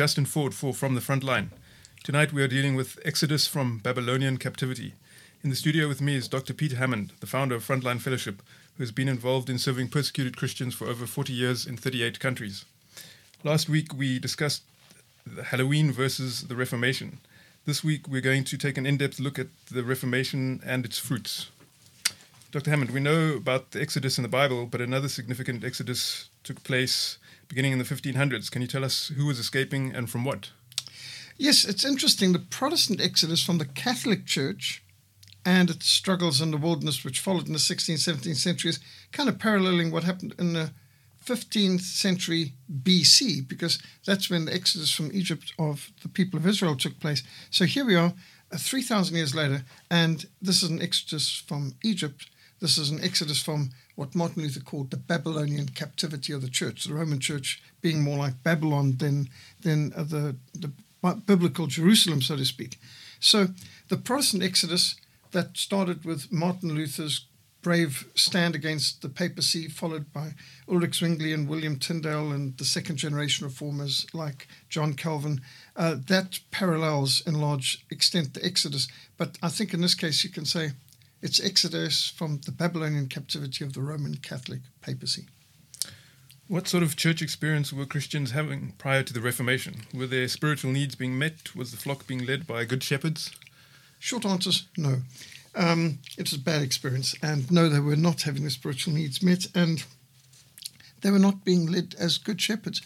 Justin Ford for From the Front Line. Tonight we are dealing with Exodus from Babylonian captivity. In the studio with me is Dr. Peter Hammond, the founder of Frontline Fellowship, who has been involved in serving persecuted Christians for over 40 years in 38 countries. Last week we discussed Halloween versus the Reformation. This week we're going to take an in depth look at the Reformation and its fruits. Dr. Hammond, we know about the Exodus in the Bible, but another significant Exodus took place beginning in the 1500s. Can you tell us who was escaping and from what? Yes, it's interesting. The Protestant Exodus from the Catholic Church and its struggles in the wilderness, which followed in the 16th, 17th centuries, kind of paralleling what happened in the 15th century BC, because that's when the exodus from Egypt of the people of Israel took place. So here we are, uh, 3,000 years later, and this is an exodus from Egypt this is an exodus from what Martin Luther called the Babylonian captivity of the church, the Roman church being more like Babylon than, than the, the biblical Jerusalem, so to speak. So the Protestant exodus that started with Martin Luther's brave stand against the papacy, followed by Ulrich Zwingli and William Tyndale and the second generation reformers like John Calvin. Uh, that parallels in large extent the Exodus. But I think in this case you can say it's exodus from the Babylonian captivity of the Roman Catholic papacy. What sort of church experience were Christians having prior to the Reformation? Were their spiritual needs being met? Was the flock being led by good shepherds? Short answers no. Um, it was a bad experience, and no, they were not having the spiritual needs met, and they were not being led as good shepherds.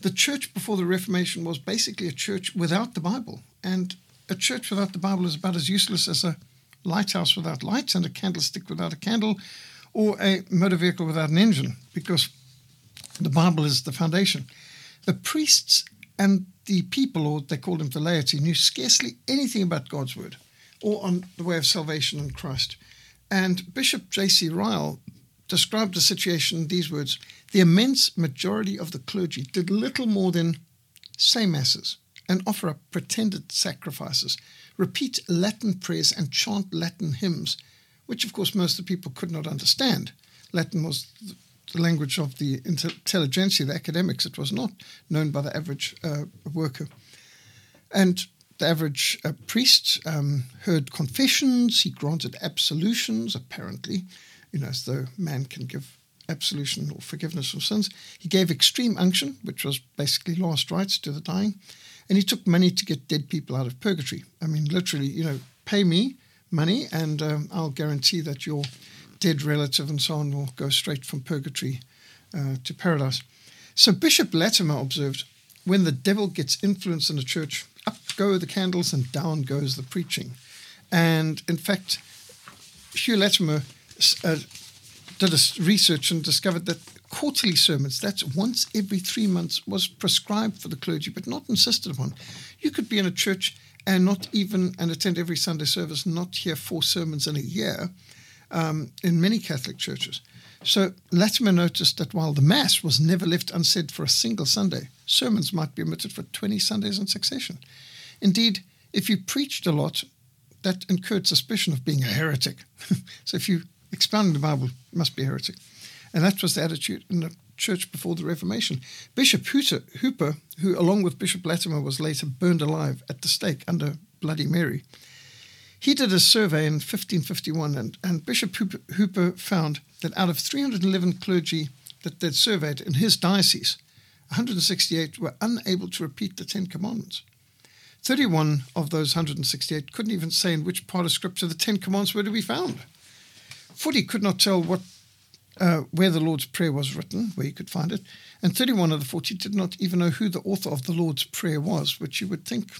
The church before the Reformation was basically a church without the Bible, and a church without the Bible is about as useless as a lighthouse without lights and a candlestick without a candle or a motor vehicle without an engine because the Bible is the foundation. The priests and the people, or they called them the laity, knew scarcely anything about God's word or on the way of salvation in Christ. And Bishop J.C. Ryle described the situation in these words The immense majority of the clergy did little more than say masses and offer up pretended sacrifices repeat Latin prayers and chant Latin hymns, which of course most of the people could not understand. Latin was the language of the intelligentsia, the academics. It was not known by the average uh, worker. And the average uh, priest um, heard confessions, he granted absolutions, apparently, you know, as though man can give absolution or forgiveness of sins. He gave extreme unction, which was basically last rites to the dying and he took money to get dead people out of purgatory. I mean, literally, you know, pay me money, and um, I'll guarantee that your dead relative and so on will go straight from purgatory uh, to paradise. So Bishop Latimer observed, when the devil gets influence in the church, up go the candles and down goes the preaching. And in fact, Hugh Latimer uh, did a research and discovered that quarterly sermons, that's once every three months, was prescribed for the clergy, but not insisted upon. You could be in a church and not even and attend every Sunday service, not hear four sermons in a year um, in many Catholic churches. So Latimer noticed that while the Mass was never left unsaid for a single Sunday, sermons might be omitted for 20 Sundays in succession. Indeed, if you preached a lot, that incurred suspicion of being a heretic. so if you expounding the Bible, you must be a heretic. And that was the attitude in the church before the Reformation. Bishop Hooper, who along with Bishop Latimer was later burned alive at the stake under Bloody Mary, he did a survey in 1551, and, and Bishop Hooper found that out of 311 clergy that they'd surveyed in his diocese, 168 were unable to repeat the Ten Commandments. 31 of those 168 couldn't even say in which part of Scripture the Ten Commandments were to be found. 40 could not tell what uh, where the Lord's Prayer was written, where you could find it, and 31 of the 40 did not even know who the author of the Lord's Prayer was, which you would think,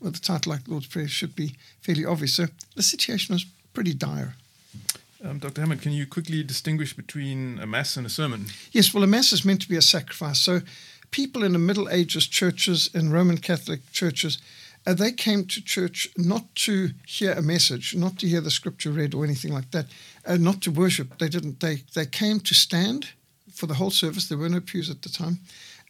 well, the title like Lord's Prayer should be fairly obvious. So the situation was pretty dire. Um, Dr. Hammond, can you quickly distinguish between a Mass and a sermon? Yes, well, a Mass is meant to be a sacrifice. So people in the Middle Ages churches, in Roman Catholic churches, uh, they came to church not to hear a message, not to hear the scripture read or anything like that, uh, not to worship. They didn't. They they came to stand for the whole service. There were no pews at the time,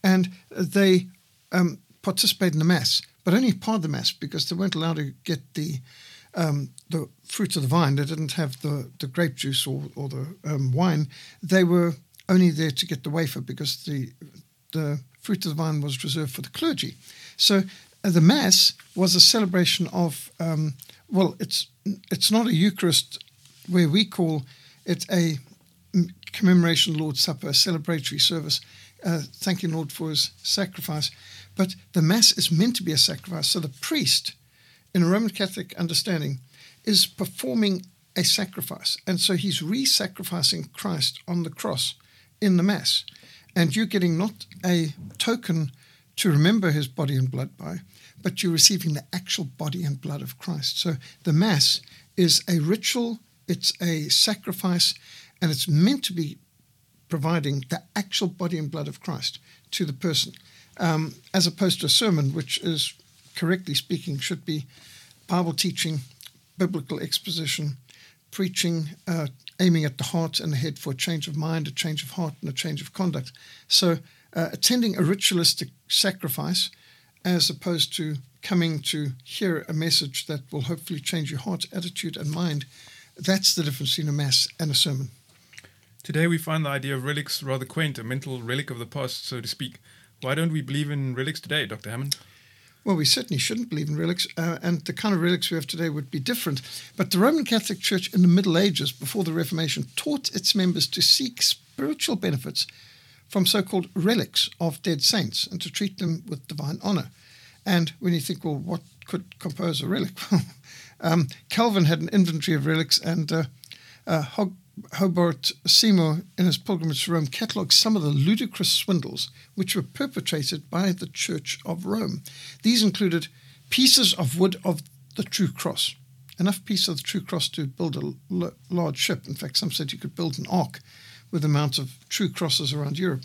and they um, participated in the mass, but only part of the mass because they weren't allowed to get the um, the fruit of the vine. They didn't have the the grape juice or or the um, wine. They were only there to get the wafer because the the fruit of the vine was reserved for the clergy. So the Mass was a celebration of, um, well, it's it's not a Eucharist where we call it a commemoration Lord's Supper, a celebratory service, uh, thanking Lord for his sacrifice. But the Mass is meant to be a sacrifice. So the priest, in a Roman Catholic understanding, is performing a sacrifice. And so he's re sacrificing Christ on the cross in the Mass. And you're getting not a token to remember his body and blood by, but you're receiving the actual body and blood of Christ. So the Mass is a ritual, it's a sacrifice, and it's meant to be providing the actual body and blood of Christ to the person, um, as opposed to a sermon, which is, correctly speaking, should be Bible teaching, biblical exposition, preaching, uh, aiming at the heart and the head for a change of mind, a change of heart, and a change of conduct. So, uh, attending a ritualistic sacrifice as opposed to coming to hear a message that will hopefully change your heart, attitude, and mind, that's the difference between a mass and a sermon. Today we find the idea of relics rather quaint, a mental relic of the past, so to speak. Why don't we believe in relics today, Dr. Hammond? Well, we certainly shouldn't believe in relics, uh, and the kind of relics we have today would be different. But the Roman Catholic Church in the Middle Ages, before the Reformation, taught its members to seek spiritual benefits from so called relics of dead saints and to treat them with divine honor. And when you think, well, what could compose a relic? um, Calvin had an inventory of relics, and uh, uh, Hog- Hobart Seymour, in his pilgrimage to Rome, catalogues some of the ludicrous swindles which were perpetrated by the Church of Rome. These included pieces of wood of the true cross, enough pieces of the true cross to build a l- large ship. In fact, some said you could build an ark with the amount of true crosses around Europe.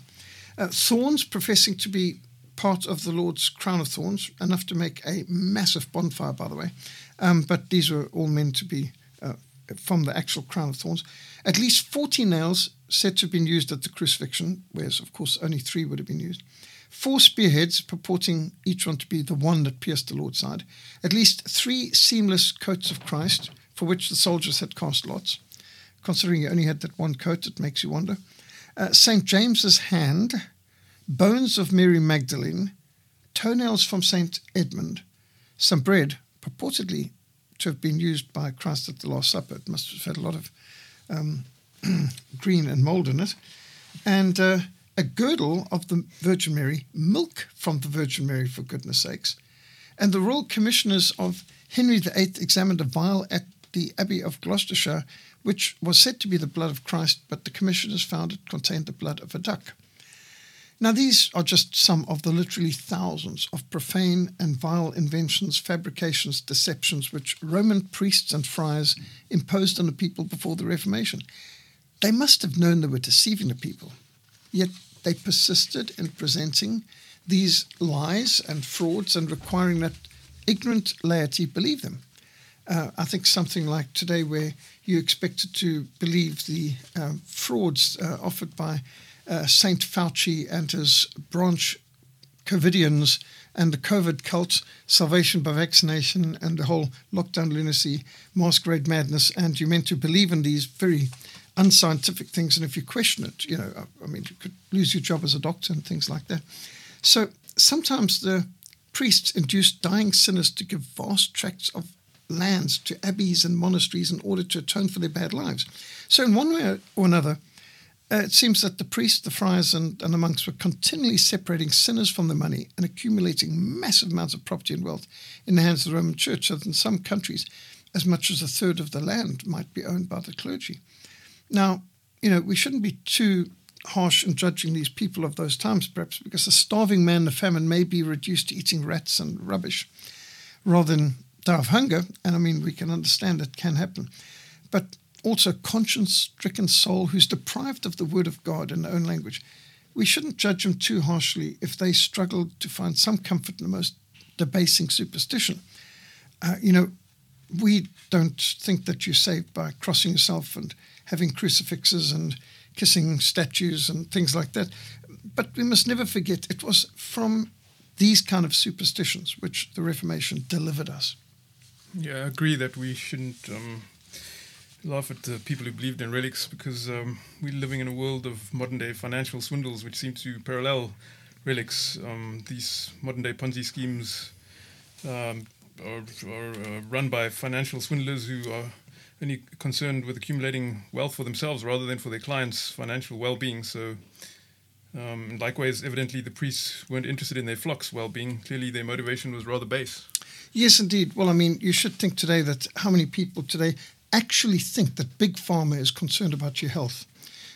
Uh, thorns professing to be part of the Lord's crown of thorns, enough to make a massive bonfire, by the way. Um, but these were all meant to be uh, from the actual crown of thorns. At least 40 nails said to have been used at the crucifixion, whereas, of course, only three would have been used. Four spearheads, purporting each one to be the one that pierced the Lord's side. At least three seamless coats of Christ, for which the soldiers had cast lots. Considering you only had that one coat, it makes you wonder. Uh, St. James's hand, bones of Mary Magdalene, toenails from St. Edmund, some bread, purportedly to have been used by Christ at the Last Supper. It must have had a lot of um, green and mold in it. And uh, a girdle of the Virgin Mary, milk from the Virgin Mary, for goodness sakes. And the Royal Commissioners of Henry VIII examined a vial at the Abbey of Gloucestershire, which was said to be the blood of Christ, but the commissioners found it contained the blood of a duck. Now, these are just some of the literally thousands of profane and vile inventions, fabrications, deceptions which Roman priests and friars imposed on the people before the Reformation. They must have known they were deceiving the people, yet they persisted in presenting these lies and frauds and requiring that ignorant laity believe them. Uh, I think something like today, where you expected to believe the uh, frauds uh, offered by uh, Saint Fauci and his branch COVIDians and the COVID cult, salvation by vaccination, and the whole lockdown lunacy, masquerade madness, and you're meant to believe in these very unscientific things. And if you question it, you know, I mean, you could lose your job as a doctor and things like that. So sometimes the priests induced dying sinners to give vast tracts of lands to abbeys and monasteries in order to atone for their bad lives. So, in one way or another, uh, it seems that the priests, the friars, and, and the monks were continually separating sinners from the money and accumulating massive amounts of property and wealth in the hands of the Roman Church, so that in some countries, as much as a third of the land might be owned by the clergy. Now, you know, we shouldn't be too harsh in judging these people of those times, perhaps, because a starving man in a famine may be reduced to eating rats and rubbish rather than die of hunger. And I mean, we can understand it can happen. But also a conscience stricken soul who's deprived of the word of God in their own language. We shouldn't judge them too harshly if they struggle to find some comfort in the most debasing superstition. Uh, you know, we don't think that you're saved by crossing yourself and having crucifixes and kissing statues and things like that. But we must never forget it was from these kind of superstitions which the Reformation delivered us. Yeah, I agree that we shouldn't um, laugh at the people who believed in relics because um, we're living in a world of modern day financial swindles which seem to parallel relics. Um, these modern day Ponzi schemes um, are, are uh, run by financial swindlers who are only concerned with accumulating wealth for themselves rather than for their clients' financial well being. So, um, likewise, evidently, the priests weren't interested in their flock's well being. Clearly, their motivation was rather base. Yes, indeed. Well, I mean, you should think today that how many people today actually think that big pharma is concerned about your health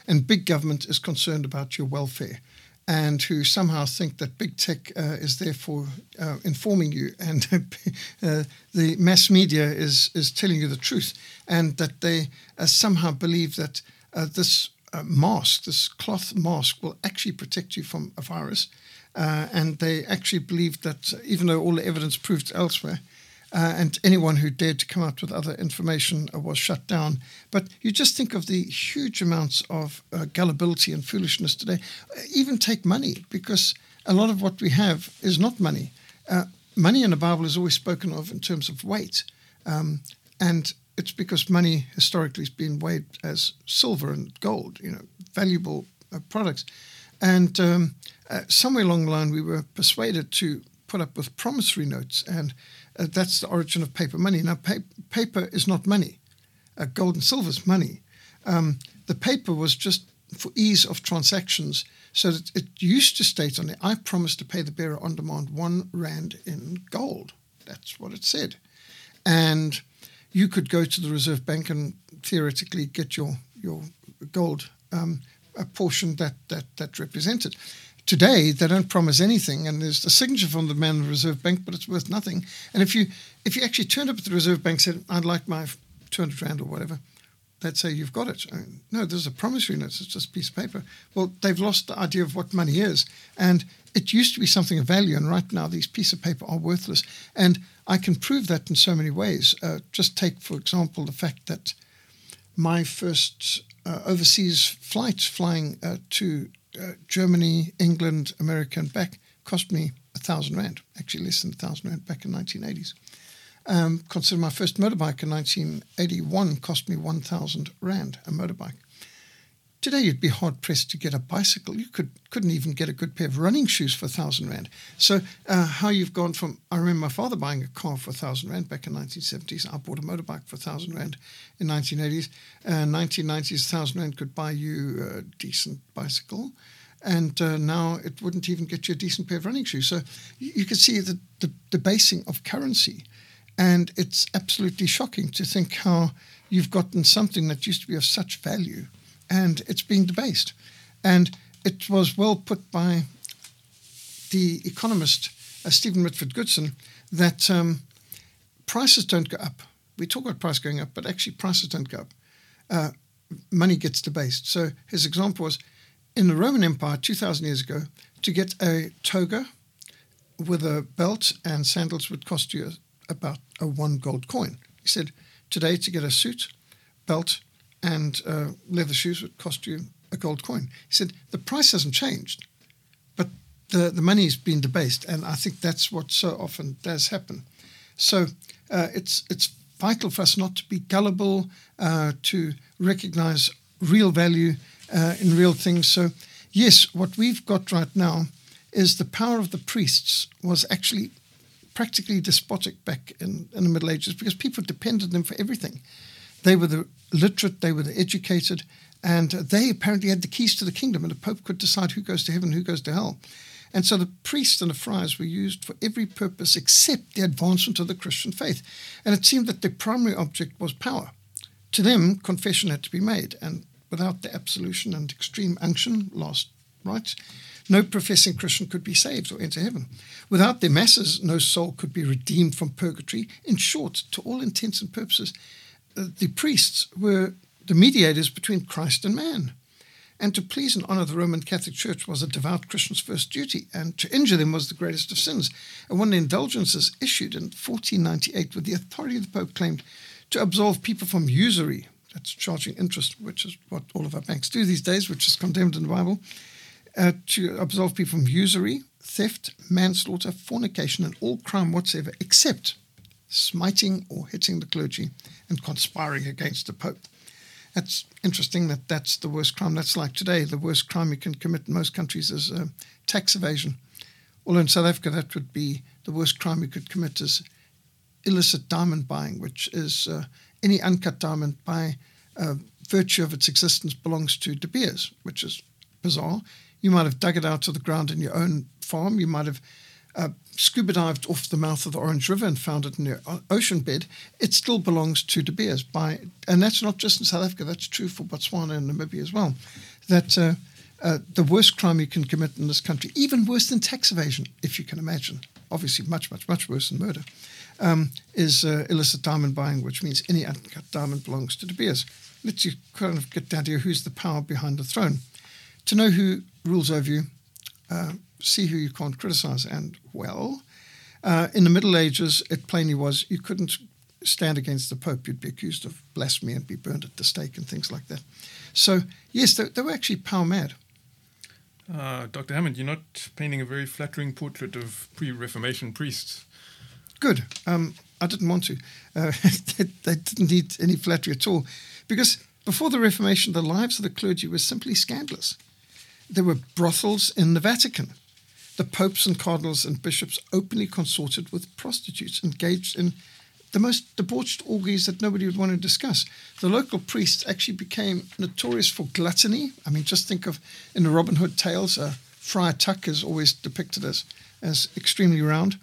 and big government is concerned about your welfare and who somehow think that big tech uh, is therefore uh, informing you and uh, the mass media is, is telling you the truth and that they uh, somehow believe that uh, this uh, mask, this cloth mask, will actually protect you from a virus. And they actually believed that even though all the evidence proved elsewhere, uh, and anyone who dared to come out with other information uh, was shut down. But you just think of the huge amounts of uh, gullibility and foolishness today. Uh, even take money, because a lot of what we have is not money. Uh, money in the Bible is always spoken of in terms of weight. Um, and it's because money historically has been weighed as silver and gold, you know, valuable uh, products. And um, somewhere along the line, we were persuaded to put up with promissory notes and uh, that's the origin of paper money. Now, pa- paper is not money. Uh, gold and silver is money. Um, the paper was just for ease of transactions, so that it used to state on it, I promise to pay the bearer on demand one rand in gold. That's what it said. And you could go to the Reserve Bank and theoretically get your, your gold um, a portion that, that, that represented. Today, they don't promise anything, and there's a signature from the man in the Reserve Bank, but it's worth nothing. And if you if you actually turned up at the Reserve Bank and said, "I'd like my 200 rand or whatever," they'd say you've got it. I mean, no, there's a promissory note. It's just a piece of paper. Well, they've lost the idea of what money is, and it used to be something of value, and right now these pieces of paper are worthless. And I can prove that in so many ways. Uh, just take, for example, the fact that my first uh, overseas flight flying uh, to uh, Germany, England, America, and back cost me a thousand rand, actually less than a thousand rand back in 1980s. Um, consider my first motorbike in 1981 cost me 1,000 rand a motorbike. Today, you'd be hard pressed to get a bicycle. You could couldn't even get a good pair of running shoes for a thousand rand. So, uh, how you've gone from I remember my father buying a car for a thousand rand back in 1970s. I bought a motorbike for a thousand rand in 1980s. Uh, 1990s, thousand rand could buy you a decent bicycle, and uh, now it wouldn't even get you a decent pair of running shoes. So, you, you can see the, the debasing of currency, and it's absolutely shocking to think how you've gotten something that used to be of such value and it's being debased. And it was well put by the economist uh, Stephen Mitford Goodson that um, prices don't go up. We talk about price going up, but actually prices don't go up. Uh, money gets debased. So his example was in the Roman Empire 2,000 years ago, to get a toga with a belt and sandals would cost you about a one gold coin. He said, today to get a suit, belt, and uh, leather shoes would cost you a gold coin. He said, the price hasn't changed, but the, the money's been debased. And I think that's what so often does happen. So uh, it's, it's vital for us not to be gullible, uh, to recognize real value uh, in real things. So, yes, what we've got right now is the power of the priests was actually practically despotic back in, in the Middle Ages because people depended on them for everything. They were the literate, they were the educated, and they apparently had the keys to the kingdom, and the Pope could decide who goes to heaven, who goes to hell. And so the priests and the friars were used for every purpose except the advancement of the Christian faith. And it seemed that their primary object was power. To them, confession had to be made, and without the absolution and extreme unction, last rites, no professing Christian could be saved or enter heaven. Without their masses, no soul could be redeemed from purgatory. In short, to all intents and purposes, the priests were the mediators between Christ and man. And to please and honor the Roman Catholic Church was a devout Christian's first duty, and to injure them was the greatest of sins. And when the indulgences issued in 1498, with the authority of the Pope claimed to absolve people from usury, that's charging interest, which is what all of our banks do these days, which is condemned in the Bible, uh, to absolve people from usury, theft, manslaughter, fornication, and all crime whatsoever, except smiting or hitting the clergy and conspiring against the Pope. That's interesting that that's the worst crime. That's like today, the worst crime you can commit in most countries is uh, tax evasion. Although in South Africa, that would be the worst crime you could commit is illicit diamond buying, which is uh, any uncut diamond by uh, virtue of its existence belongs to De Beers, which is bizarre. You might have dug it out of the ground in your own farm. You might have uh, scuba dived off the mouth of the Orange River and found it in your ocean bed. It still belongs to De Beers. By, and that's not just in South Africa, that's true for Botswana and Namibia as well. That uh, uh, the worst crime you can commit in this country, even worse than tax evasion, if you can imagine, obviously much, much, much worse than murder, um, is uh, illicit diamond buying, which means any uncut diamond belongs to De Beers. Let's you kind of get down to who's the power behind the throne. To know who rules over you, uh, see who you can't criticize. And, well, uh, in the Middle Ages, it plainly was you couldn't stand against the Pope. You'd be accused of blasphemy and be burned at the stake and things like that. So, yes, they, they were actually power mad. Uh, Dr. Hammond, you're not painting a very flattering portrait of pre Reformation priests. Good. Um, I didn't want to. Uh, they, they, didn't need any flattery at all. Because before the Reformation, the lives of the clergy were simply scandalous. There were brothels in the Vatican. The popes and cardinals and bishops openly consorted with prostitutes, engaged in the most debauched orgies that nobody would want to discuss. The local priests actually became notorious for gluttony. I mean, just think of in the Robin Hood tales, uh, Friar Tuck is always depicted as, as extremely round.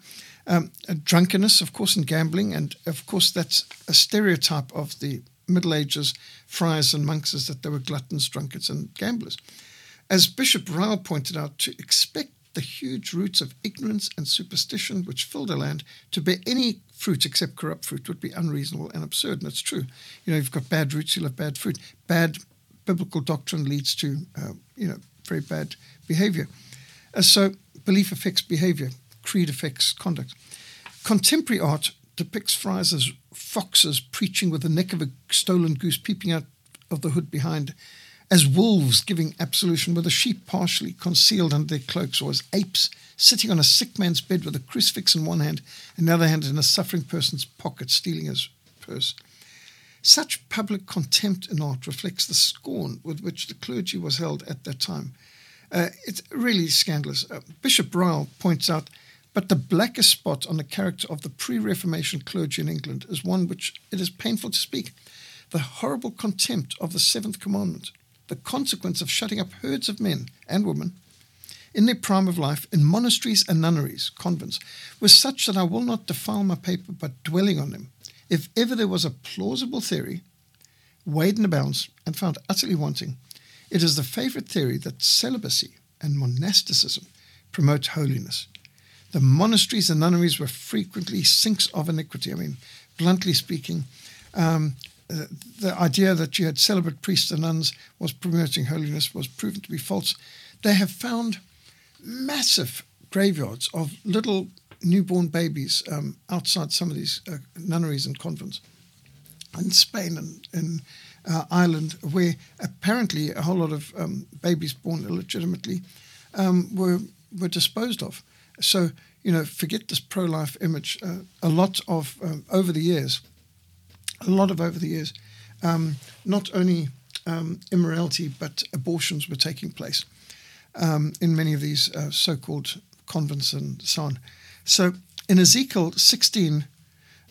Um, drunkenness, of course, and gambling, and of course, that's a stereotype of the Middle Ages friars and monks is that they were gluttons, drunkards, and gamblers. As Bishop Ryle pointed out, to expect the huge roots of ignorance and superstition which filled the land to bear any fruit except corrupt fruit would be unreasonable and absurd. And it's true. You know, you've got bad roots, you'll have bad fruit. Bad biblical doctrine leads to, uh, you know, very bad behavior. Uh, so belief affects behavior, creed affects conduct. Contemporary art depicts friars as foxes preaching with the neck of a stolen goose peeping out of the hood behind, as wolves giving absolution with a sheep partially concealed under their cloaks, or as apes sitting on a sick man's bed with a crucifix in one hand and the other hand in a suffering person's pocket, stealing his purse. Such public contempt in art reflects the scorn with which the clergy was held at that time. Uh, it's really scandalous. Uh, Bishop Ryle points out but the blackest spot on the character of the pre Reformation clergy in England is one which it is painful to speak the horrible contempt of the seventh commandment, the consequence of shutting up herds of men and women in their prime of life in monasteries and nunneries, convents, was such that I will not defile my paper by dwelling on them. If ever there was a plausible theory, weighed in the balance and found utterly wanting, it is the favorite theory that celibacy and monasticism promote holiness. The monasteries and nunneries were frequently sinks of iniquity. I mean, bluntly speaking, um, uh, the idea that you had celibate priests and nuns was promoting holiness was proven to be false. They have found massive graveyards of little newborn babies um, outside some of these uh, nunneries and convents in Spain and in uh, Ireland, where apparently a whole lot of um, babies born illegitimately um, were were disposed of. So, you know, forget this pro life image. Uh, a lot of, um, over the years, a lot of over the years, um, not only um, immorality, but abortions were taking place um, in many of these uh, so called convents and so on. So, in Ezekiel 16,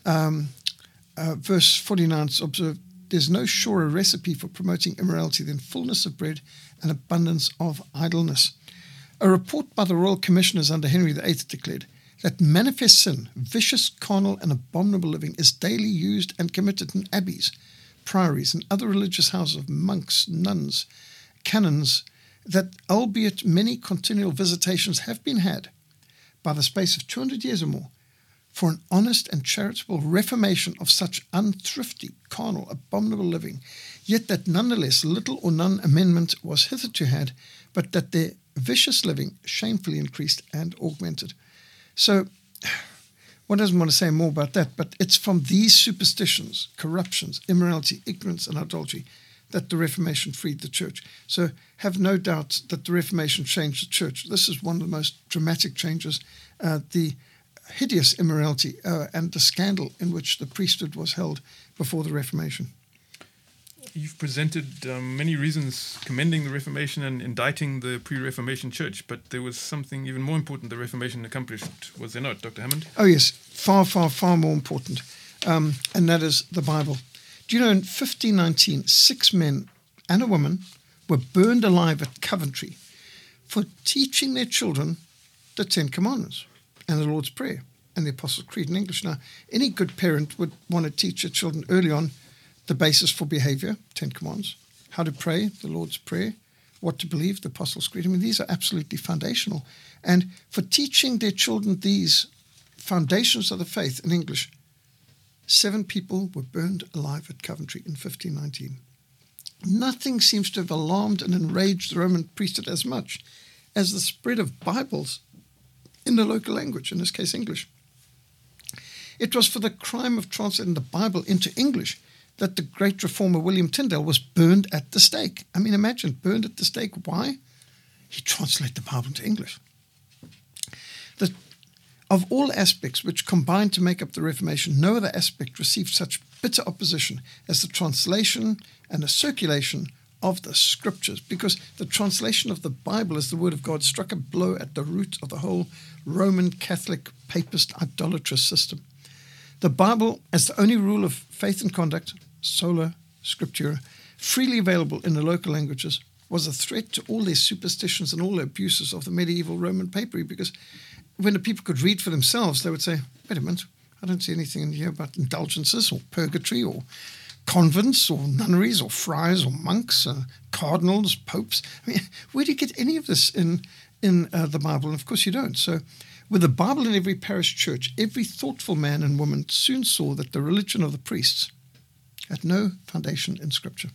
um, uh, verse 49, observe there's no surer recipe for promoting immorality than fullness of bread and abundance of idleness. A report by the Royal Commissioners under Henry VIII declared that manifest sin, vicious, carnal, and abominable living is daily used and committed in abbeys, priories, and other religious houses of monks, nuns, canons, that albeit many continual visitations have been had by the space of 200 years or more, for an honest and charitable reformation of such unthrifty, carnal, abominable living, yet that nonetheless little or none amendment was hitherto had, but that their vicious living shamefully increased and augmented. So, one doesn't want to say more about that, but it's from these superstitions, corruptions, immorality, ignorance, and idolatry that the Reformation freed the church. So, have no doubt that the Reformation changed the church. This is one of the most dramatic changes. Uh, the hideous immorality uh, and the scandal in which the priesthood was held before the Reformation. You've presented um, many reasons commending the Reformation and indicting the pre Reformation church, but there was something even more important the Reformation accomplished, was there not, Dr. Hammond? Oh, yes, far, far, far more important, um, and that is the Bible. Do you know in 1519, six men and a woman were burned alive at Coventry for teaching their children the Ten Commandments and the Lord's Prayer and the Apostles' Creed in English. Now, any good parent would want to teach their children early on the basis for behavior, Ten Commandments, how to pray, the Lord's Prayer, what to believe, the Apostles' Creed. I mean, these are absolutely foundational. And for teaching their children these foundations of the faith in English, seven people were burned alive at Coventry in 1519. Nothing seems to have alarmed and enraged the Roman priesthood as much as the spread of Bibles in the local language, in this case English. It was for the crime of translating the Bible into English that the great reformer William Tyndale was burned at the stake. I mean, imagine burned at the stake. Why? He translated the Bible into English. The, of all aspects which combined to make up the Reformation, no other aspect received such bitter opposition as the translation and the circulation of the scriptures, because the translation of the Bible as the Word of God struck a blow at the root of the whole Roman Catholic papist idolatrous system. The Bible, as the only rule of faith and conduct, sola scriptura, freely available in the local languages, was a threat to all their superstitions and all their abuses of the medieval Roman papery because when the people could read for themselves, they would say, wait a minute, I don't see anything in here about indulgences or purgatory or convents or nunneries or friars or monks, or cardinals, popes. I mean, where do you get any of this in in uh, the Bible? And of course, you don't. So, with the Bible in every parish church, every thoughtful man and woman soon saw that the religion of the priests had no foundation in Scripture.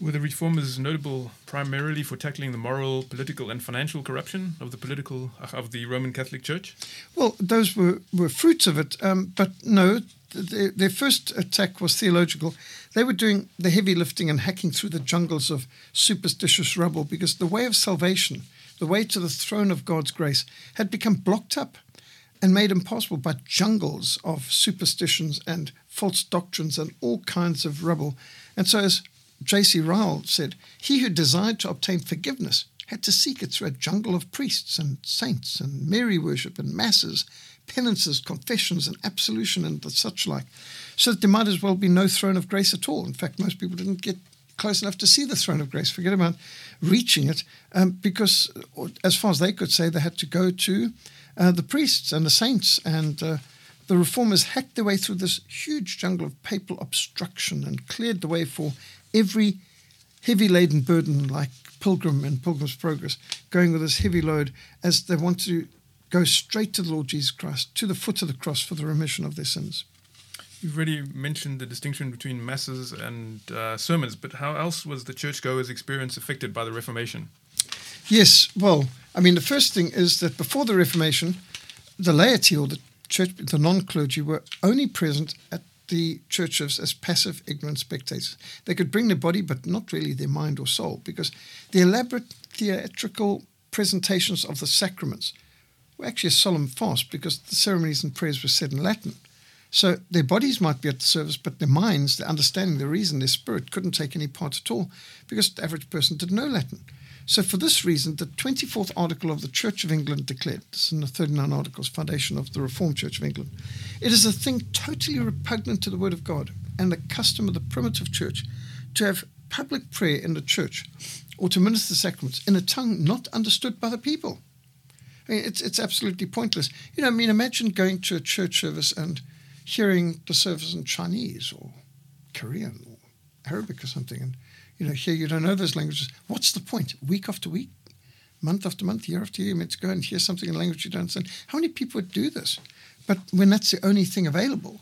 Were the reformers notable primarily for tackling the moral, political, and financial corruption of the political of the Roman Catholic Church? Well, those were, were fruits of it, um, but no, their, their first attack was theological. They were doing the heavy lifting and hacking through the jungles of superstitious rubble because the way of salvation, the way to the throne of God's grace, had become blocked up and made impossible by jungles of superstitions and false doctrines and all kinds of rubble. And so, as J.C. Ryle said, he who desired to obtain forgiveness had to seek it through a jungle of priests and saints and Mary worship and masses penances, confessions, and absolution and such like, so that there might as well be no throne of grace at all. In fact, most people didn't get close enough to see the throne of grace. Forget about reaching it, um, because as far as they could say, they had to go to uh, the priests and the saints. And uh, the reformers hacked their way through this huge jungle of papal obstruction and cleared the way for every heavy laden burden like Pilgrim and Pilgrim's Progress, going with this heavy load as they want to go straight to the Lord Jesus Christ, to the foot of the cross for the remission of their sins. You've already mentioned the distinction between masses and uh, sermons, but how else was the churchgoer's experience affected by the Reformation? Yes, well, I mean, the first thing is that before the Reformation, the laity or the church, the non clergy, were only present at the churches as passive, ignorant spectators. They could bring their body, but not really their mind or soul, because the elaborate theatrical presentations of the sacraments were actually a solemn fast because the ceremonies and prayers were said in Latin. So their bodies might be at the service, but their minds, their understanding, their reason, their spirit couldn't take any part at all because the average person didn't know Latin. So for this reason, the 24th article of the Church of England declared, this is in the 39 Articles, foundation of the Reformed Church of England, it is a thing totally repugnant to the Word of God and the custom of the primitive church to have public prayer in the church or to minister sacraments in a tongue not understood by the people. I mean, it's it's absolutely pointless. You know, I mean, imagine going to a church service and hearing the service in Chinese or Korean or Arabic or something, and you know, here you don't know those languages. What's the point? Week after week, month after month, year after year, you meant to go and hear something in a language you don't understand. How many people would do this? But when that's the only thing available,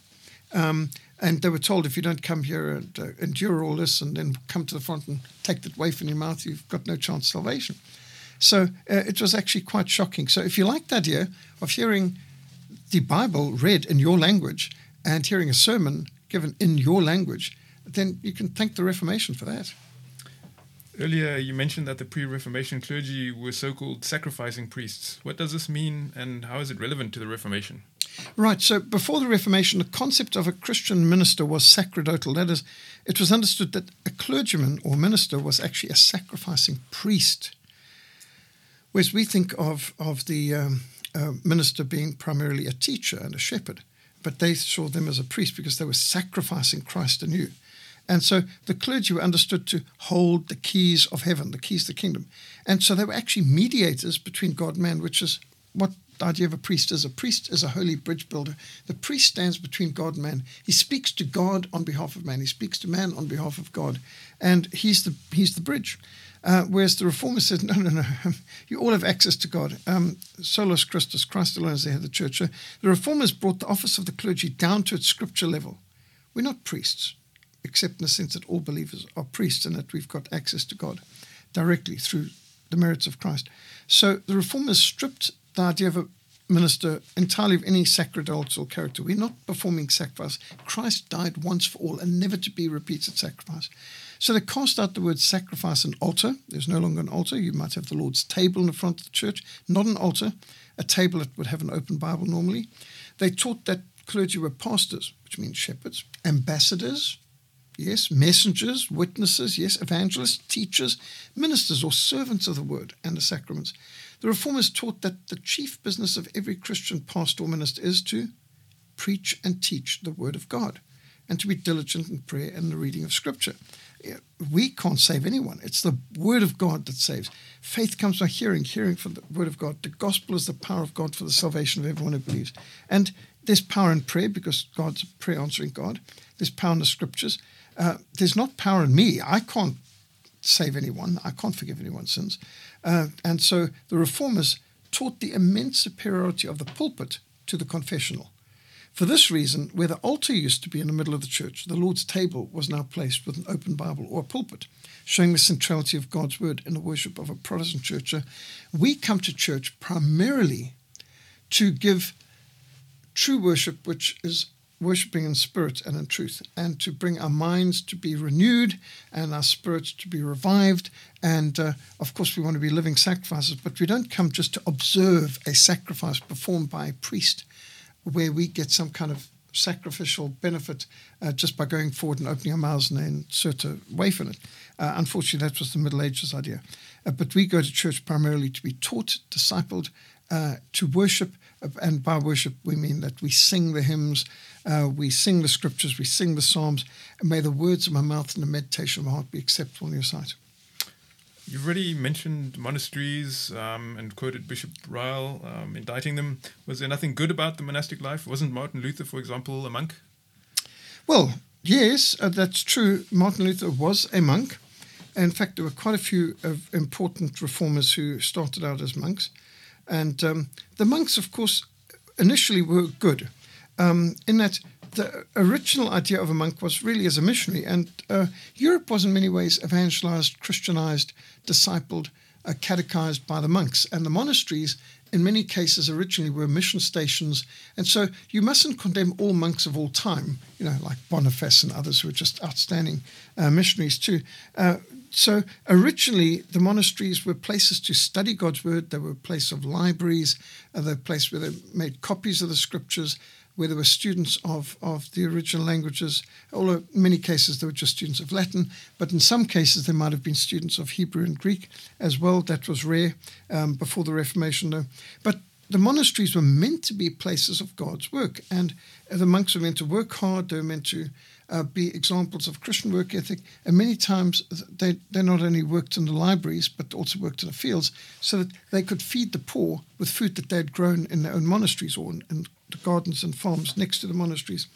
um, and they were told if you don't come here and uh, endure all this and then come to the front and take that wafer in your mouth, you've got no chance of salvation. So uh, it was actually quite shocking. So if you like the idea of hearing the Bible read in your language and hearing a sermon given in your language, then you can thank the Reformation for that. Earlier, you mentioned that the pre Reformation clergy were so called sacrificing priests. What does this mean and how is it relevant to the Reformation? Right. So before the Reformation, the concept of a Christian minister was sacerdotal. That is, it was understood that a clergyman or minister was actually a sacrificing priest. Whereas we think of, of the um, uh, minister being primarily a teacher and a shepherd, but they saw them as a priest because they were sacrificing Christ anew. And so the clergy were understood to hold the keys of heaven, the keys of the kingdom. And so they were actually mediators between God and man, which is what the idea of a priest is. A priest is a holy bridge builder. The priest stands between God and man. He speaks to God on behalf of man. He speaks to man on behalf of God. And he's the, he's the bridge. Uh, whereas the reformer says, no, no, no, you all have access to God. Um, Solus Christus, Christ alone is the head of the church. So the reformers brought the office of the clergy down to its scripture level. We're not priests except in the sense that all believers are priests and that we've got access to God directly through the merits of Christ. So the reformers stripped the idea of a minister entirely of any sacerdotal character. We're not performing sacrifice. Christ died once for all and never to be repeated sacrifice. So they cast out the word sacrifice and altar. There's no longer an altar. You might have the Lord's table in the front of the church, not an altar, a table that would have an open Bible normally. They taught that clergy were pastors, which means shepherds, ambassadors, yes, messengers, witnesses, yes, evangelists, teachers, ministers, or servants of the word and the sacraments. The reformers taught that the chief business of every Christian pastor or minister is to preach and teach the word of God and to be diligent in prayer and the reading of scripture. We can't save anyone. It's the word of God that saves. Faith comes by hearing, hearing from the word of God. The gospel is the power of God for the salvation of everyone who believes. And there's power in prayer because God's a prayer answering God. There's power in the scriptures. Uh, there's not power in me. I can't save anyone. I can't forgive anyone's sins. Uh, and so the reformers taught the immense superiority of the pulpit to the confessional. For this reason, where the altar used to be in the middle of the church, the Lord's table was now placed with an open Bible or a pulpit, showing the centrality of God's word in the worship of a Protestant church. We come to church primarily to give true worship, which is worshipping in spirit and in truth, and to bring our minds to be renewed and our spirits to be revived. And uh, of course, we want to be living sacrifices, but we don't come just to observe a sacrifice performed by a priest where we get some kind of sacrificial benefit uh, just by going forward and opening our mouths and then insert a wafer in it. Uh, unfortunately, that was the Middle Ages idea. Uh, but we go to church primarily to be taught, discipled, uh, to worship, and by worship we mean that we sing the hymns, uh, we sing the scriptures, we sing the psalms, and may the words of my mouth and the meditation of my heart be acceptable in your sight. You've already mentioned monasteries um, and quoted Bishop Ryle um, indicting them. Was there nothing good about the monastic life? Wasn't Martin Luther, for example, a monk? Well, yes, uh, that's true. Martin Luther was a monk. In fact, there were quite a few of important reformers who started out as monks. And um, the monks, of course, initially were good um, in that the original idea of a monk was really as a missionary. And uh, Europe was in many ways evangelized, Christianized, discipled, uh, catechized by the monks. And the monasteries, in many cases, originally were mission stations. And so you mustn't condemn all monks of all time, you know, like Boniface and others who were just outstanding uh, missionaries too. Uh, so originally, the monasteries were places to study God's word. They were a place of libraries. Uh, they were a place where they made copies of the scriptures, where there were students of, of the original languages. Although in many cases they were just students of Latin, but in some cases they might have been students of Hebrew and Greek as well. That was rare um, before the Reformation, though. But the monasteries were meant to be places of God's work, and the monks were meant to work hard. They were meant to uh, be examples of Christian work ethic. And many times they, they not only worked in the libraries, but also worked in the fields so that they could feed the poor with food that they had grown in their own monasteries or in, in gardens and farms next to the monasteries.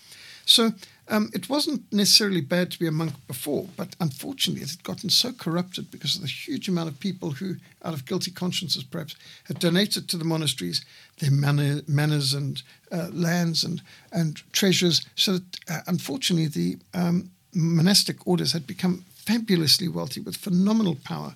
So um, it wasn't necessarily bad to be a monk before, but unfortunately it had gotten so corrupted because of the huge amount of people who, out of guilty consciences perhaps, had donated to the monasteries their manor, manors and uh, lands and, and treasures. So that uh, unfortunately the um, monastic orders had become fabulously wealthy with phenomenal power,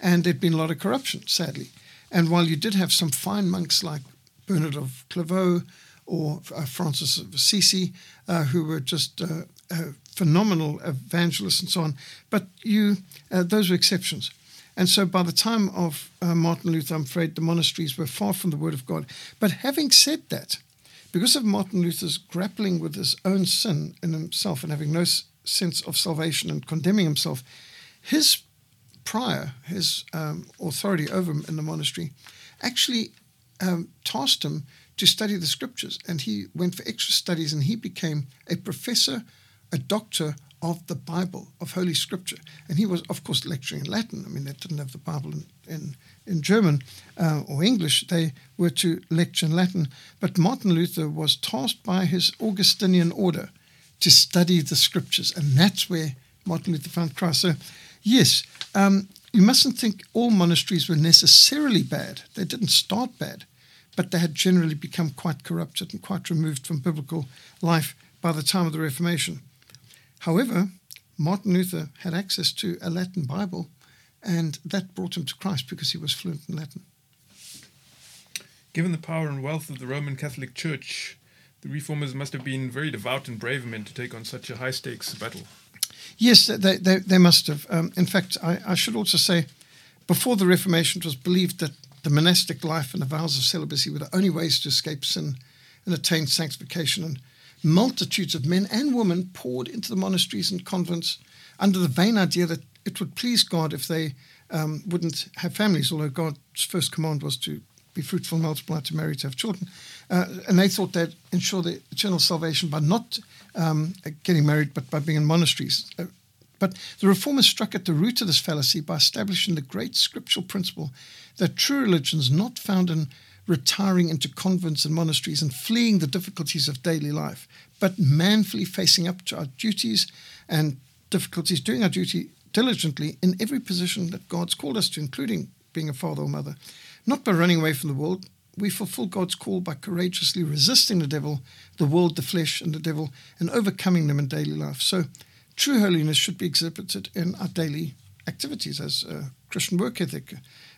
and there'd been a lot of corruption, sadly. And while you did have some fine monks like Bernard of Clairvaux, or uh, Francis of Assisi, uh, who were just uh, uh, phenomenal evangelists and so on. But you, uh, those were exceptions. And so by the time of Martin Luther, I'm afraid the monasteries were far from the Word of God. But having said that, because of Martin Luther's grappling with his own sin in himself and having no sense of salvation and condemning himself, his prior, his um, authority over him in the monastery, actually um, tasked him to study the scriptures. And he went for extra studies and he became a professor, a doctor of the Bible, of Holy Scripture. And he was, of course, lecturing in Latin. I mean, they didn't have the Bible in, in, in German uh, or English. They were to lecture in Latin. But Martin Luther was tasked by his Augustinian order to study the scriptures. And that's where Martin Luther found Christ. So, yes, um, you mustn't think all monasteries were necessarily bad. They didn't start bad, but they had generally become quite corrupted and quite removed from biblical life by the time of the Reformation. However, Martin Luther had access to a Latin Bible, and that brought him to Christ because he was fluent in Latin. Given the power and wealth of the Roman Catholic Church, the reformers must have been very devout and brave men to take on such a high stakes battle. Yes, they, they, they must have. Um, in fact, I, I should also say, before the Reformation, it was believed that the monastic life and the vows of celibacy were the only ways to escape sin and attain sanctification. And multitudes of men and women poured into the monasteries and convents under the vain idea that it would please God if they um, wouldn't have families, although God's first command was to be fruitful, and multiply, to marry, to have children. Uh, and they thought they'd ensure their eternal salvation by not um, getting married, but by being in monasteries. Uh, but the reformers struck at the root of this fallacy by establishing the great scriptural principle that true religion is not found in retiring into convents and monasteries and fleeing the difficulties of daily life, but manfully facing up to our duties and difficulties, doing our duty diligently in every position that God's called us to, including being a father or mother. Not by running away from the world, we fulfill God's call by courageously resisting the devil, the world, the flesh, and the devil, and overcoming them in daily life. So, true holiness should be exhibited in our daily activities as a Christian work ethic.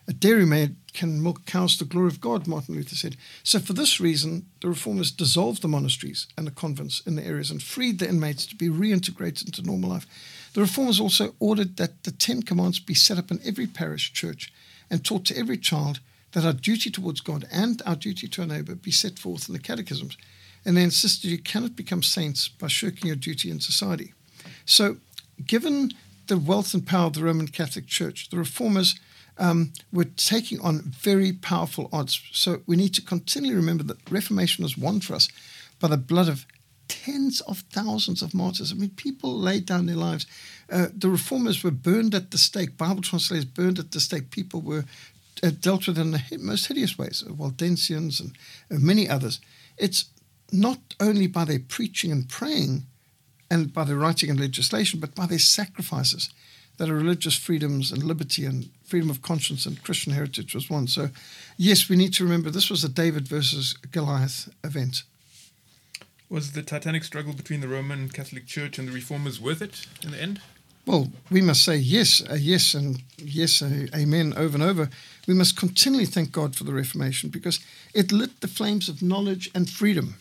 A dairymaid can milk cows to the glory of God, Martin Luther said. So, for this reason, the reformers dissolved the monasteries and the convents in the areas and freed the inmates to be reintegrated into normal life. The reformers also ordered that the Ten Commandments be set up in every parish church and taught to every child that our duty towards God and our duty to our neighbour be set forth in the catechisms. And they insisted you cannot become saints by shirking your duty in society. So, given the wealth and power of the Roman Catholic Church, the reformers um, were taking on very powerful odds. So, we need to continually remember that Reformation was won for us by the blood of tens of thousands of martyrs. I mean, people laid down their lives. Uh, the reformers were burned at the stake. Bible translators burned at the stake. People were uh, dealt with in the most hideous ways, Waldensians and uh, many others. It's not only by their preaching and praying and by their writing and legislation, but by their sacrifices that our religious freedoms and liberty and freedom of conscience and Christian heritage was won. So, yes, we need to remember this was a David versus Goliath event. Was the titanic struggle between the Roman Catholic Church and the reformers worth it in the end? Well, we must say yes, uh, yes, and yes, uh, amen, over and over. We must continually thank God for the Reformation because it lit the flames of knowledge and freedom,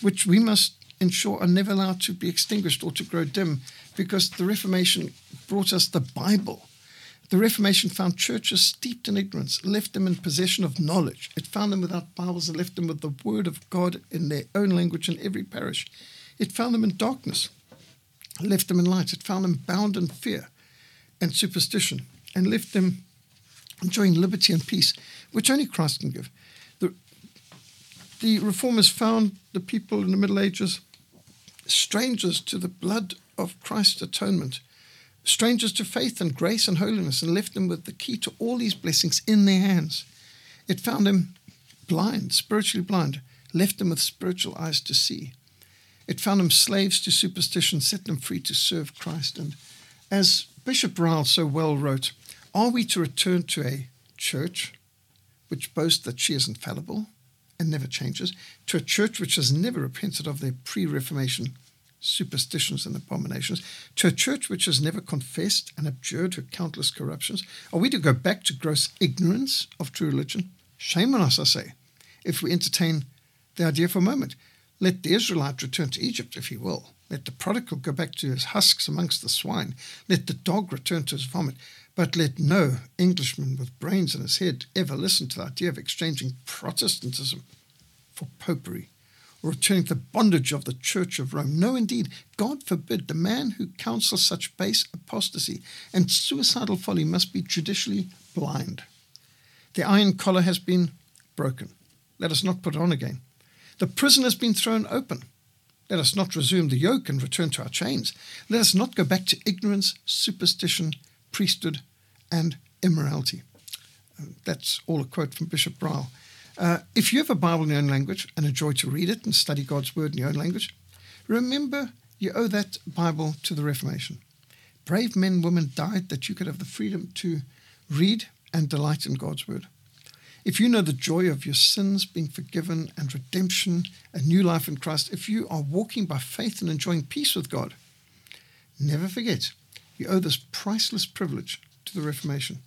which we must ensure are never allowed to be extinguished or to grow dim because the Reformation brought us the Bible. The Reformation found churches steeped in ignorance, left them in possession of knowledge. It found them without Bibles and left them with the Word of God in their own language in every parish. It found them in darkness left them in light. It found them bound in fear and superstition and left them enjoying liberty and peace, which only Christ can give. The, the reformers found the people in the Middle Ages strangers to the blood of Christ's atonement, strangers to faith and grace and holiness, and left them with the key to all these blessings in their hands. It found them blind, spiritually blind, left them with spiritual eyes to see. It found them slaves to superstition, set them free to serve Christ. And as Bishop Ryle so well wrote, are we to return to a church which boasts that she is infallible and never changes, to a church which has never repented of their pre Reformation superstitions and abominations, to a church which has never confessed and abjured her countless corruptions? Are we to go back to gross ignorance of true religion? Shame on us, I say, if we entertain the idea for a moment. Let the Israelite return to Egypt, if he will. Let the prodigal go back to his husks amongst the swine. Let the dog return to his vomit. But let no Englishman with brains in his head ever listen to the idea of exchanging Protestantism for popery or returning to the bondage of the Church of Rome. No, indeed, God forbid the man who counsels such base apostasy and suicidal folly must be judicially blind. The iron collar has been broken. Let us not put it on again. The prison has been thrown open. Let us not resume the yoke and return to our chains. Let us not go back to ignorance, superstition, priesthood, and immorality. Uh, that's all a quote from Bishop Ryle. Uh, if you have a Bible in your own language and enjoy to read it and study God's Word in your own language, remember you owe that Bible to the Reformation. Brave men and women died that you could have the freedom to read and delight in God's Word. If you know the joy of your sins being forgiven and redemption, a new life in Christ, if you are walking by faith and enjoying peace with God, never forget you owe this priceless privilege to the Reformation.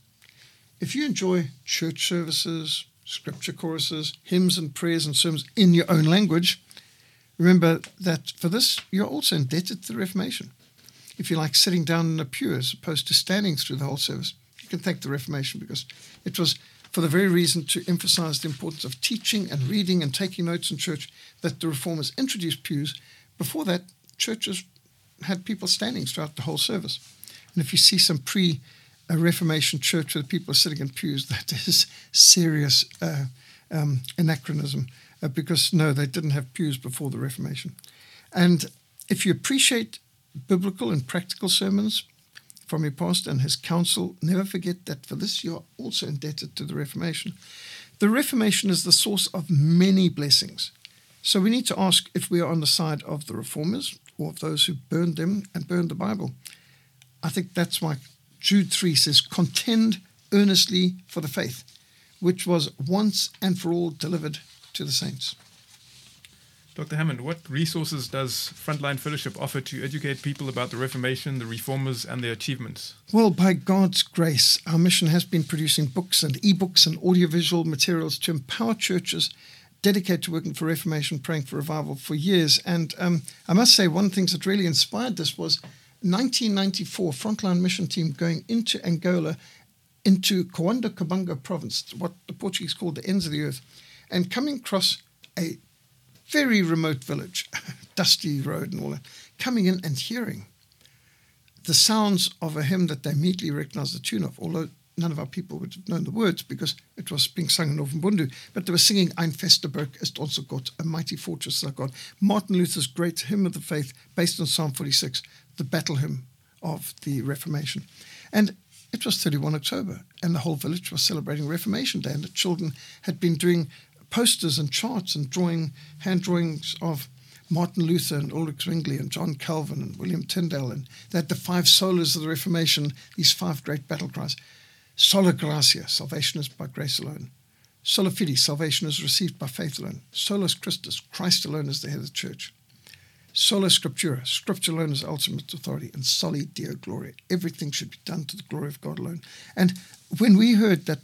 If you enjoy church services, scripture choruses, hymns and prayers and sermons in your own language, remember that for this you're also indebted to the Reformation. If you like sitting down in a pew as opposed to standing through the whole service, you can thank the Reformation because it was for the very reason to emphasize the importance of teaching and reading and taking notes in church that the reformers introduced pews. Before that, churches had people standing throughout the whole service. And if you see some pre Reformation church where people sitting in pews, that is serious uh, um, anachronism uh, because no, they didn't have pews before the Reformation. And if you appreciate biblical and practical sermons, from your pastor and his counsel. Never forget that for this you are also indebted to the Reformation. The Reformation is the source of many blessings. So we need to ask if we are on the side of the reformers or of those who burned them and burned the Bible. I think that's why Jude 3 says, Contend earnestly for the faith, which was once and for all delivered to the saints. Dr. Hammond, what resources does Frontline Fellowship offer to educate people about the Reformation, the Reformers, and their achievements? Well, by God's grace, our mission has been producing books and ebooks and audiovisual materials to empower churches dedicated to working for Reformation, praying for revival for years. And um, I must say, one of the things that really inspired this was 1994 Frontline Mission Team going into Angola, into Cuando Cubango province, what the Portuguese called the ends of the earth, and coming across a very remote village, dusty road and all that, coming in and hearing the sounds of a hymn that they immediately recognized the tune of, although none of our people would have known the words because it was being sung in Ovimbundu. But they were singing Ein feste Burg ist unser Gott, a mighty fortress our God. Martin Luther's great hymn of the faith, based on Psalm 46, the battle hymn of the Reformation. And it was 31 October, and the whole village was celebrating Reformation Day, and the children had been doing posters and charts and drawing hand drawings of Martin Luther and Ulrich Zwingli and John Calvin and William Tyndale, and they had the five solas of the Reformation, these five great battle cries. Sola gratia, salvation is by grace alone. Sola fide, salvation is received by faith alone. Solus Christus, Christ alone is the head of the church. Sola scriptura, scripture alone is ultimate authority. And soli deo gloria, everything should be done to the glory of God alone. And when we heard that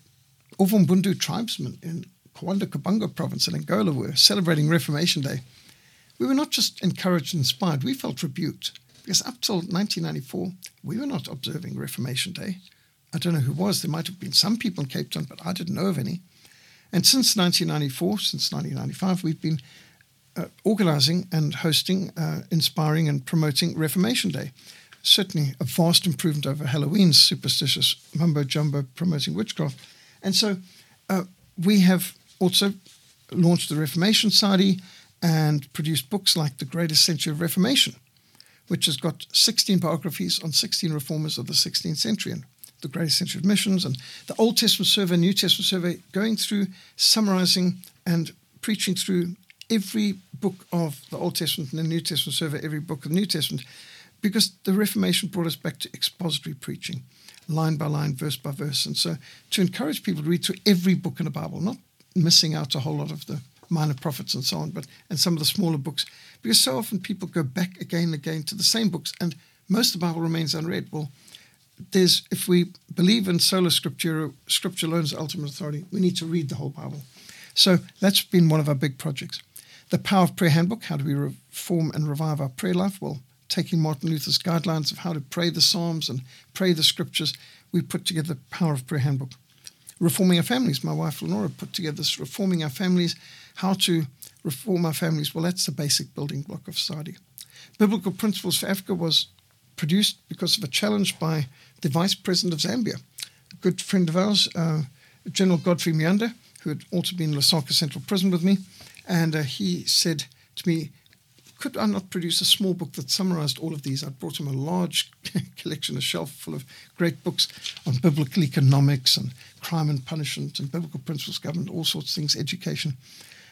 Ovimbundu tribesmen in Cuando Cubango province in Angola were celebrating Reformation Day, we were not just encouraged and inspired, we felt rebuked. Because up till 1994, we were not observing Reformation Day. I don't know who was. There might have been some people in Cape Town, but I didn't know of any. And since 1994, since 1995, we've been uh, organizing and hosting, uh, inspiring, and promoting Reformation Day. Certainly a vast improvement over Halloween's superstitious mumbo jumbo promoting witchcraft. And so uh, we have also launched the Reformation Society and produced books like The Greatest Century of Reformation, which has got 16 biographies on 16 reformers of the 16th century and the Greatest Century of Missions and the Old Testament survey, New Testament survey, going through, summarizing, and preaching through every book of the Old Testament and the New Testament survey, every book of the New Testament, because the Reformation brought us back to expository preaching, line by line, verse by verse. And so to encourage people to read through every book in the Bible, not missing out a whole lot of the minor prophets and so on, but and some of the smaller books, because so often people go back again and again to the same books, and most of the Bible remains unread. Well, there's if we believe in sola scriptura, scripture alone is ultimate authority. We need to read the whole Bible. So that's been one of our big projects. The Power of Prayer Handbook: How do we reform and revive our prayer life? Well, taking Martin Luther's guidelines of how to pray the Psalms and pray the Scriptures, we put together the Power of Prayer Handbook reforming our families. My wife Lenora put together this reforming our families, how to reform our families. Well, that's the basic building block of society. Biblical Principles for Africa was produced because of a challenge by the Vice President of Zambia, a good friend of ours, uh, General Godfrey Miyanda, who had also been in Lusaka Central Prison with me. And uh, he said to me, could I not produce a small book that summarized all of these? I brought him a large collection, a shelf full of great books on biblical economics and crime and punishment and biblical principles government, all sorts of things, education.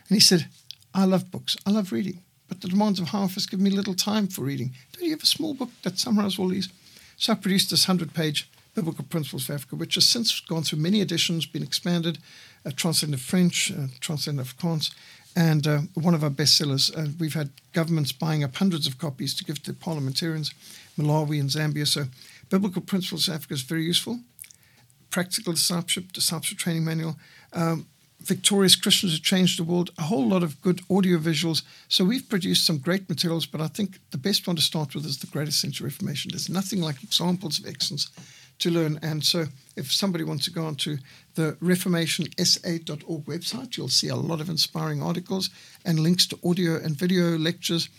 And he said, I love books. I love reading. But the demands of high office give me little time for reading. Don't you have a small book that summarizes all these? So I produced this 100 page Biblical Principles for Africa, which has since gone through many editions, been expanded, uh, translated into French, uh, translated into France, and uh, one of our bestsellers. Uh, we've had governments buying up hundreds of copies to give to parliamentarians, Malawi and Zambia. So, Biblical Principles for Africa is very useful. Practical Discipleship, Discipleship Training Manual, um, Victorious Christians Who Changed the World, a whole lot of good audio visuals. So, we've produced some great materials, but I think the best one to start with is the Greatest Century Reformation. There's nothing like examples of excellence to learn. And so, if somebody wants to go onto the reformationsa.org website, you'll see a lot of inspiring articles and links to audio and video lectures.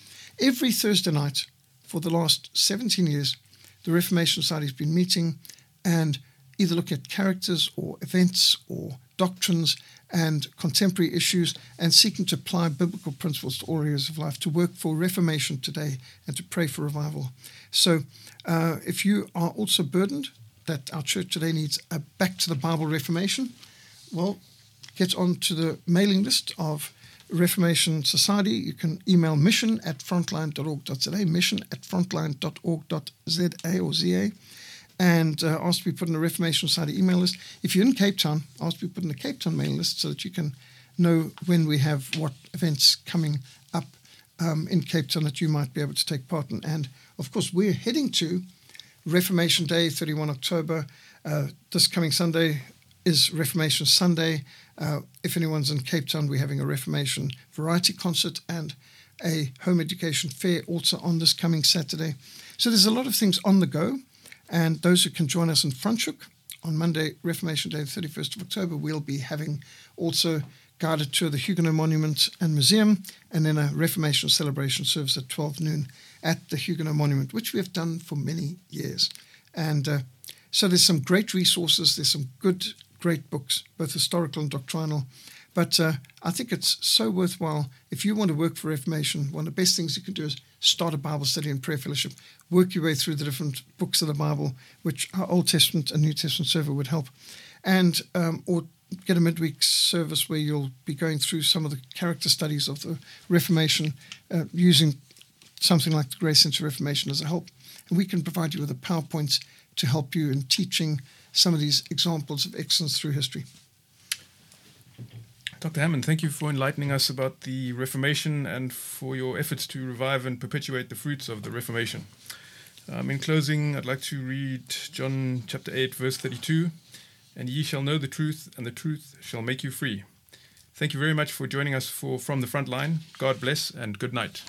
Every Thursday night for the last 17 years, the Reformation Society has been meeting and either looking at characters or events or doctrines and contemporary issues and seeking to apply biblical principles to all areas of life to work for reformation today and to pray for revival. So, uh, if you are also burdened that our church today needs a back to the Bible Reformation, well, get onto the mailing list of Reformation Society. You can email mission at frontline.org.za, mission at frontline.org.za or ZA, and uh, ask to be put in the Reformation Society email list. If you're in Cape Town, ask to be put in the Cape Town mailing list so that you can know when we have what events coming up um, in Cape Town that you might be able to take part in. And of course, we're heading to Reformation Day, 31 October. Uh, this coming Sunday is Reformation Sunday. Uh, if anyone's in Cape Town, we're having a Reformation variety concert and a home education fair also on this coming Saturday. So there's a lot of things on the go. And those who can join us in Franschhoek on Monday, Reformation Day, the 31st of October, we'll be having also guided tour of the Huguenot Monument and Museum, and then a Reformation celebration service at 12 noon at the Huguenot Monument, which we have done for many years. And uh, so there's some great resources, there's some good, great books, both historical and doctrinal. But uh, I think it's so worthwhile. If you want to work for Reformation, one of the best things you can do is start a Bible study and prayer fellowship. Work your way through the different books of the Bible, which our Old Testament and New Testament server would help. And um, or get a midweek service where you'll be going through some of the character studies of the Reformation uh, using something like the Grace Century Reformation as a help. And we can provide you with a PowerPoint to help you in teaching some of these examples of excellence through history. Dr. Hammond, thank you for enlightening us about the Reformation and for your efforts to revive and perpetuate the fruits of the Reformation. Um, in closing, I'd like to read John chapter 8, verse 32 And ye shall know the truth, and the truth shall make you free. Thank you very much for joining us for From the Front Line. God bless and good night.